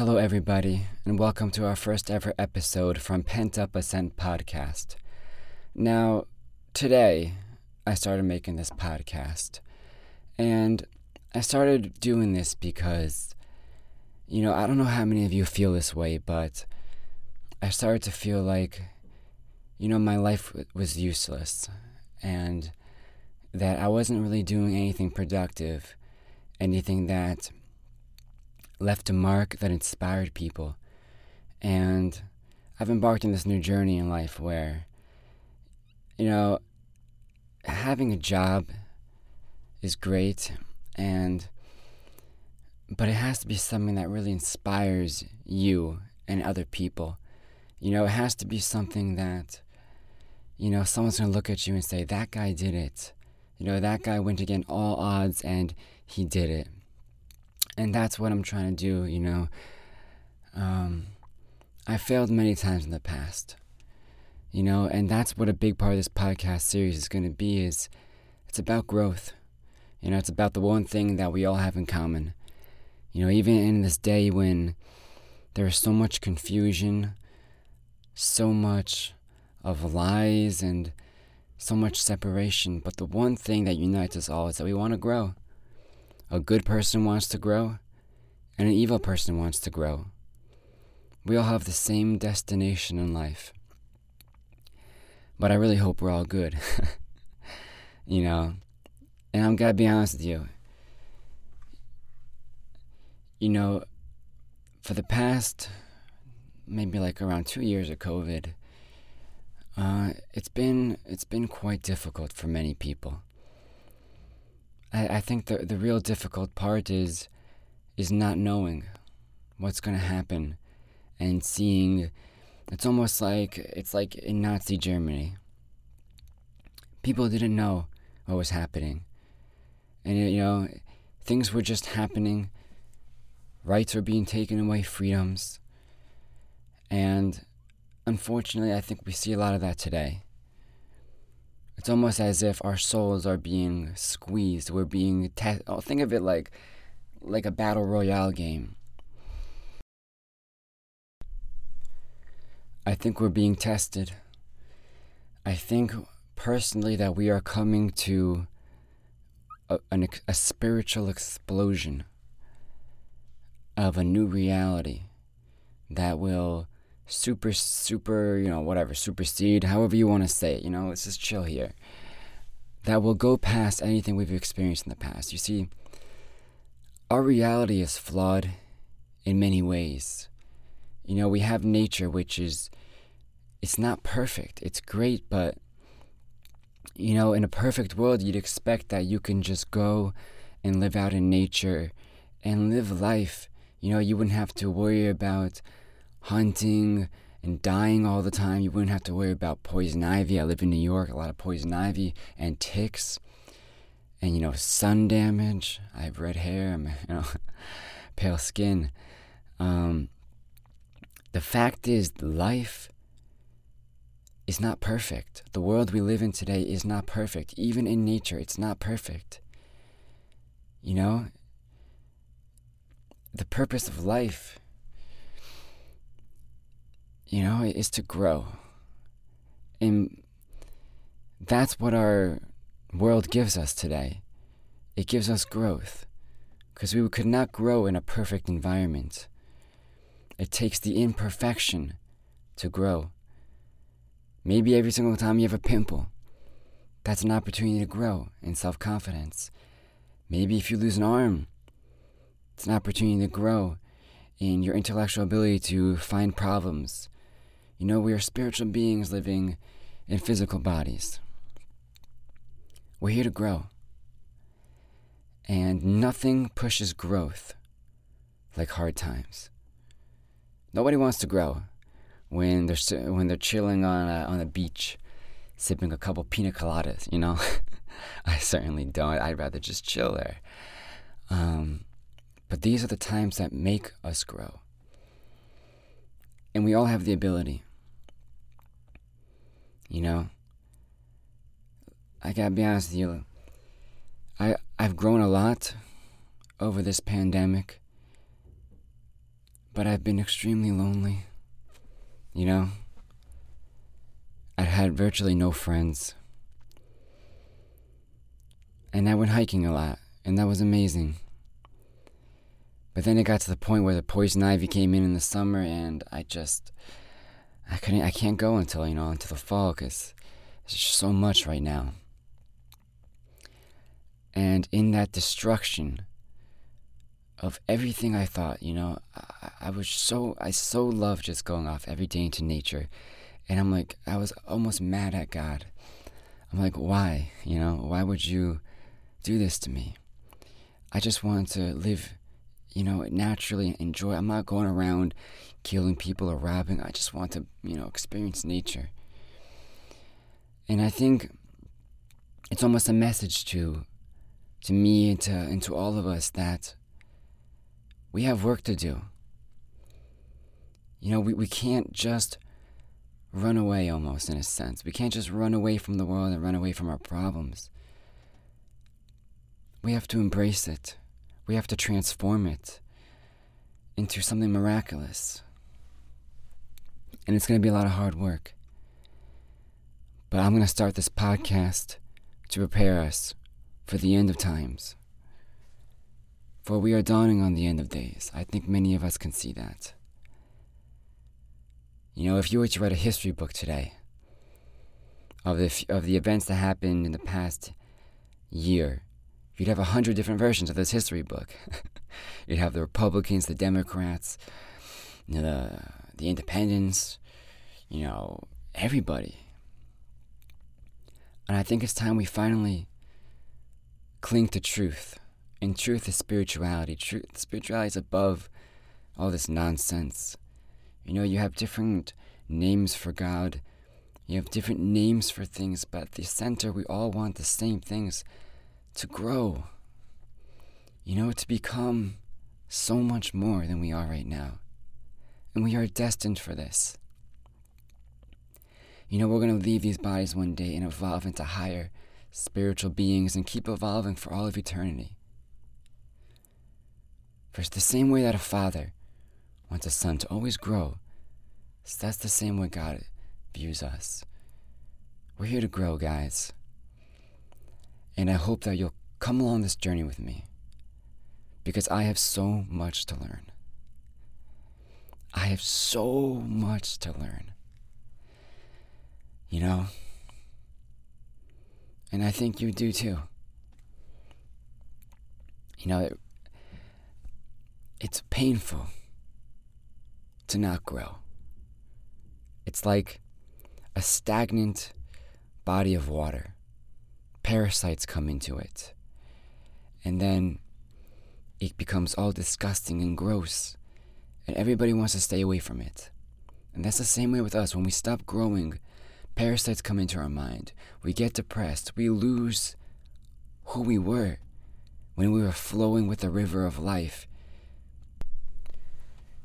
Hello, everybody, and welcome to our first ever episode from Pent Up Ascent podcast. Now, today, I started making this podcast, and I started doing this because, you know, I don't know how many of you feel this way, but I started to feel like, you know, my life was useless, and that I wasn't really doing anything productive, anything that left a mark that inspired people. And I've embarked on this new journey in life where, you know, having a job is great and but it has to be something that really inspires you and other people. You know, it has to be something that you know, someone's going to look at you and say that guy did it. You know, that guy went against all odds and he did it and that's what I'm trying to do, you know. Um, I failed many times in the past, you know, and that's what a big part of this podcast series is going to be is it's about growth. You know, it's about the one thing that we all have in common. You know, even in this day when there is so much confusion, so much of lies and so much separation, but the one thing that unites us all is that we want to grow. A good person wants to grow, and an evil person wants to grow. We all have the same destination in life. But I really hope we're all good. you know, and I'm gonna be honest with you. You know, for the past maybe like around two years of COVID, uh, it's been it's been quite difficult for many people. I, I think the the real difficult part is is not knowing what's gonna happen and seeing it's almost like it's like in Nazi Germany. People didn't know what was happening. And you know, things were just happening. Rights were being taken away, freedoms. And unfortunately, I think we see a lot of that today. It's almost as if our souls are being squeezed. We're being te- oh, think of it like like a battle royale game. I think we're being tested. I think personally that we are coming to a, an, a spiritual explosion of a new reality that will super, super, you know, whatever, supersede, however you want to say it, you know, let's just chill here. That will go past anything we've experienced in the past. You see, our reality is flawed in many ways. You know, we have nature, which is, it's not perfect. It's great, but, you know, in a perfect world, you'd expect that you can just go and live out in nature and live life. You know, you wouldn't have to worry about hunting and dying all the time. You wouldn't have to worry about poison ivy. I live in New York, a lot of poison ivy and ticks. And you know, sun damage. I have red hair, I'm you know pale skin. Um, the fact is life is not perfect. The world we live in today is not perfect. Even in nature, it's not perfect. You know? The purpose of life you know, is to grow. And that's what our world gives us today. It gives us growth. Because we could not grow in a perfect environment. It takes the imperfection to grow. Maybe every single time you have a pimple, that's an opportunity to grow in self confidence. Maybe if you lose an arm, it's an opportunity to grow in your intellectual ability to find problems you know, we are spiritual beings living in physical bodies. We're here to grow. And nothing pushes growth like hard times. Nobody wants to grow when they're when they're chilling on a, on a beach, sipping a couple pina coladas. You know, I certainly don't. I'd rather just chill there. Um, but these are the times that make us grow, and we all have the ability. You know? I gotta be honest with you. I I've grown a lot over this pandemic. but I've been extremely lonely. You know, I had virtually no friends. And I went hiking a lot, and that was amazing. But then it got to the point where the poison ivy came in in the summer, and I just, I couldn't, I can't go until you know until the fall because there's just so much right now. And in that destruction of everything I thought, you know, I, I was so, I so loved just going off every day into nature, and I'm like, I was almost mad at God. I'm like, why, you know, why would you? do this to me. I just wanted to live, you know, naturally enjoy. I'm not going around killing people or robbing. I just want to, you know, experience nature. And I think it's almost a message to to me and to, and to all of us that we have work to do. You know, we, we can't just run away almost in a sense. We can't just run away from the world and run away from our problems. We have to embrace it. We have to transform it into something miraculous. And it's going to be a lot of hard work. But I'm going to start this podcast to prepare us for the end of times. For we are dawning on the end of days. I think many of us can see that. You know, if you were to write a history book today of the, of the events that happened in the past year, you'd have a hundred different versions of this history book. you'd have the Republicans, the Democrats, you know, the the Independents, you know, everybody. And I think it's time we finally cling to truth. And truth is spirituality. Truth, spirituality is above all this nonsense. You know, you have different names for God. You have different names for things, but at the center, we all want the same things to grow, you know, to become so much more than we are right now. And we are destined for this. You know, we're going to leave these bodies one day and evolve into higher spiritual beings and keep evolving for all of eternity. For it's the same way that a father wants a son to always grow, so that's the same way God views us. We're here to grow, guys. And I hope that you'll come along this journey with me because I have so much to learn. I have so much to learn. You know? And I think you do too. You know, it, it's painful to not grow. It's like a stagnant body of water parasites come into it. And then it becomes all disgusting and gross. And everybody wants to stay away from it. And that's the same way with us. When we stop growing, parasites come into our mind. We get depressed. We lose who we were when we were flowing with the river of life.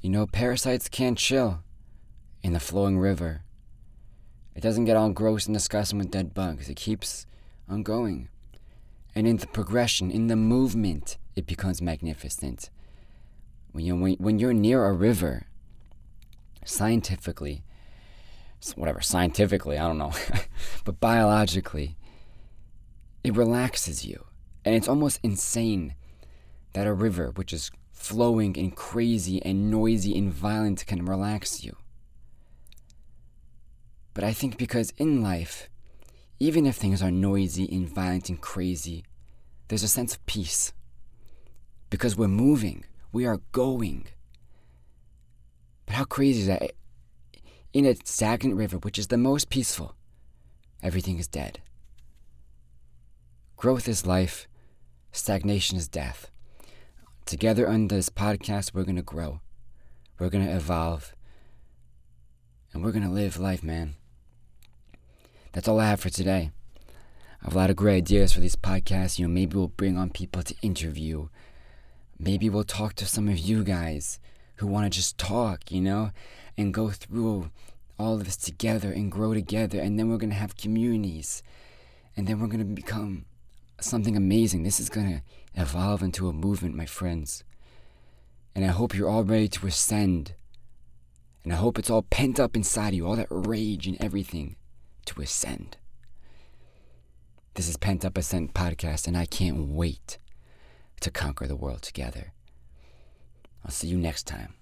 You know, parasites can't chill in the flowing river. It doesn't get all gross and disgusting with dead bugs. It keeps ongoing. And in the progression, in the movement, it becomes magnificent. When you're, when you're near a river, scientifically, whatever, scientifically, I don't know, but biologically, it relaxes you. And it's almost insane that a river, which is flowing and crazy and noisy and violent, can relax you. But I think because in life, even if things are noisy and violent and crazy, there's a sense of peace. Because we're moving, we are going. But how crazy is that? In a stagnant river, which is the most peaceful, everything is dead. Growth is life, stagnation is death. Together on this podcast, we're going to grow, we're going to evolve, and we're going to live life, man. That's all I have for today. I have a lot of great ideas for these podcasts. You know, maybe we'll bring on people to interview. Maybe we'll talk to some of you guys who want to just talk, you know, and go through all of this together and grow together. And then we're going to have communities. And then we're going to become something amazing. This is going to evolve into a movement, my friends. And I hope you're all ready to ascend. And I hope it's all pent up inside you, all that rage and everything to ascend. This is Pent Up Ascent Podcast, and I can't wait to conquer the world together. I'll see you next time.